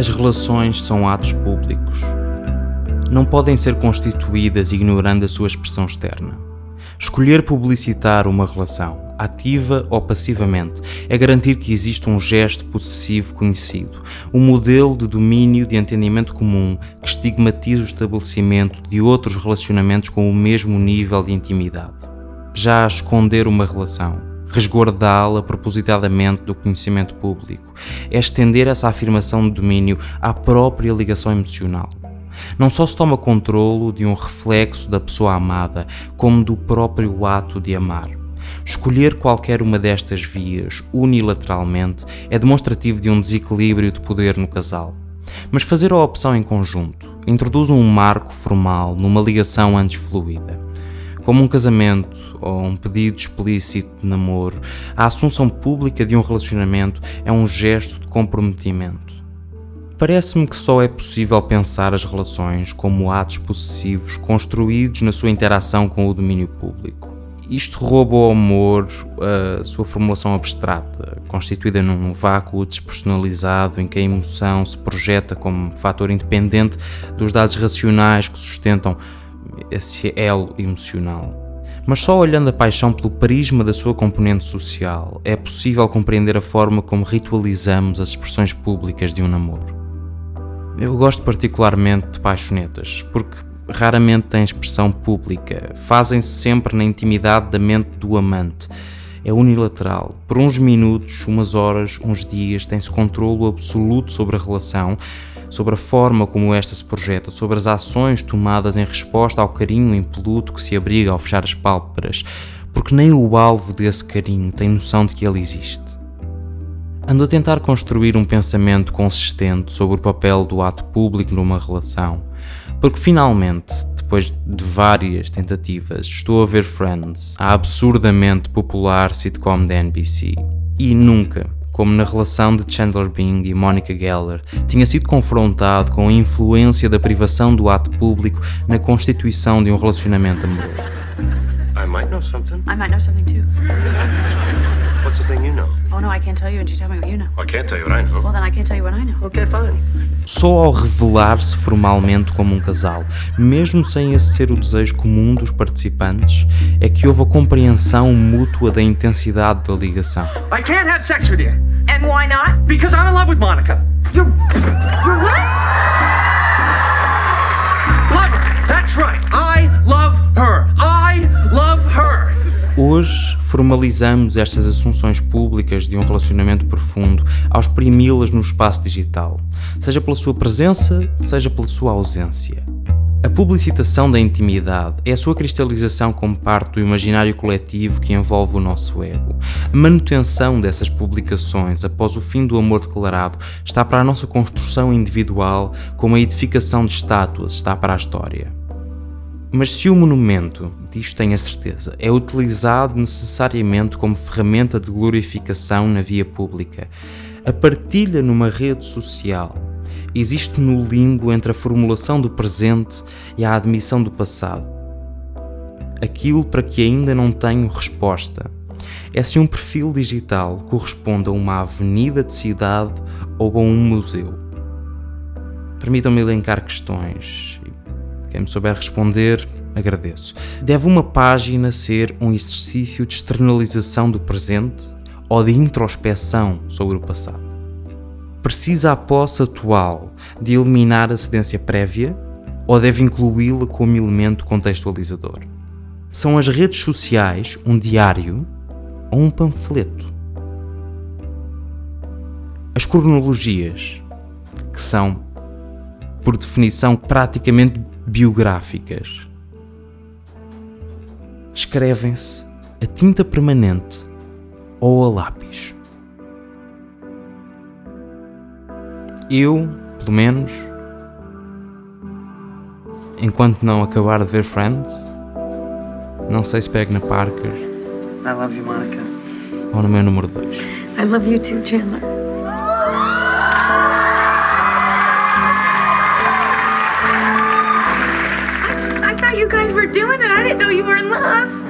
As relações são atos públicos. Não podem ser constituídas ignorando a sua expressão externa. Escolher publicitar uma relação, ativa ou passivamente, é garantir que existe um gesto possessivo conhecido, um modelo de domínio de entendimento comum que estigmatiza o estabelecimento de outros relacionamentos com o mesmo nível de intimidade. Já esconder uma relação, resguardá-la propositadamente do conhecimento público, é estender essa afirmação de domínio à própria ligação emocional. Não só se toma controlo de um reflexo da pessoa amada, como do próprio ato de amar. Escolher qualquer uma destas vias unilateralmente é demonstrativo de um desequilíbrio de poder no casal. Mas fazer a opção em conjunto introduz um marco formal numa ligação antes fluida. Como um casamento ou um pedido explícito de namoro, a assunção pública de um relacionamento é um gesto de comprometimento. Parece-me que só é possível pensar as relações como atos possessivos construídos na sua interação com o domínio público. Isto rouba ao amor a sua formulação abstrata, constituída num vácuo despersonalizado em que a emoção se projeta como fator independente dos dados racionais que sustentam esse elo emocional. Mas só olhando a paixão pelo prisma da sua componente social é possível compreender a forma como ritualizamos as expressões públicas de um namoro. Eu gosto particularmente de paixonetas, porque raramente têm expressão pública, fazem-se sempre na intimidade da mente do amante. É unilateral. Por uns minutos, umas horas, uns dias, tem-se controlo absoluto sobre a relação, sobre a forma como esta se projeta, sobre as ações tomadas em resposta ao carinho impoluto que se abriga ao fechar as pálpebras, porque nem o alvo desse carinho tem noção de que ele existe. Ando a tentar construir um pensamento consistente sobre o papel do ato público numa relação, porque finalmente, depois de várias tentativas, estou a ver Friends, a absurdamente popular sitcom da NBC, e nunca, como na relação de Chandler Bing e Monica Geller, tinha sido confrontado com a influência da privação do ato público na constituição de um relacionamento amoroso. I might know something. I might know something too. What's the thing you know? Oh no, I can't tell you, and you tell me what you know. I can't tell you what I know. Well, then I can't tell you what I know. Okay, fine. Só ao revelar-se formalmente como um casal, mesmo sem esse ser o desejo comum dos participantes, é que houve a compreensão mútua da intensidade da ligação. I can't have sex with you And why not? because I'm in love with Monica. You're. You're what? Love her. That's right. I love her. I love her. Hoje formalizamos estas assunções públicas de um relacionamento profundo ao exprimi-las no espaço digital, seja pela sua presença, seja pela sua ausência. A publicitação da intimidade é a sua cristalização como parte do imaginário coletivo que envolve o nosso ego. A manutenção dessas publicações após o fim do amor declarado está para a nossa construção individual, como a edificação de estátuas está para a história. Mas se o monumento, disto tenho a certeza, é utilizado necessariamente como ferramenta de glorificação na via pública, a partilha numa rede social existe no limbo entre a formulação do presente e a admissão do passado. Aquilo para que ainda não tenho resposta é se um perfil digital corresponde a uma avenida de cidade ou a um museu. Permitam-me elencar questões quem me souber responder, agradeço. Deve uma página ser um exercício de externalização do presente ou de introspeção sobre o passado? Precisa a posse atual de eliminar a cedência prévia ou deve incluí-la como elemento contextualizador? São as redes sociais um diário ou um panfleto? As cronologias, que são, por definição, praticamente biográficas. Escrevem-se a tinta permanente ou a lápis. Eu, pelo menos, enquanto não acabar de ver Friends, não sei se pego na Parker I love you, Monica. ou no meu número 2. I love you too, Chandler. Doing it. I didn't know you were in love.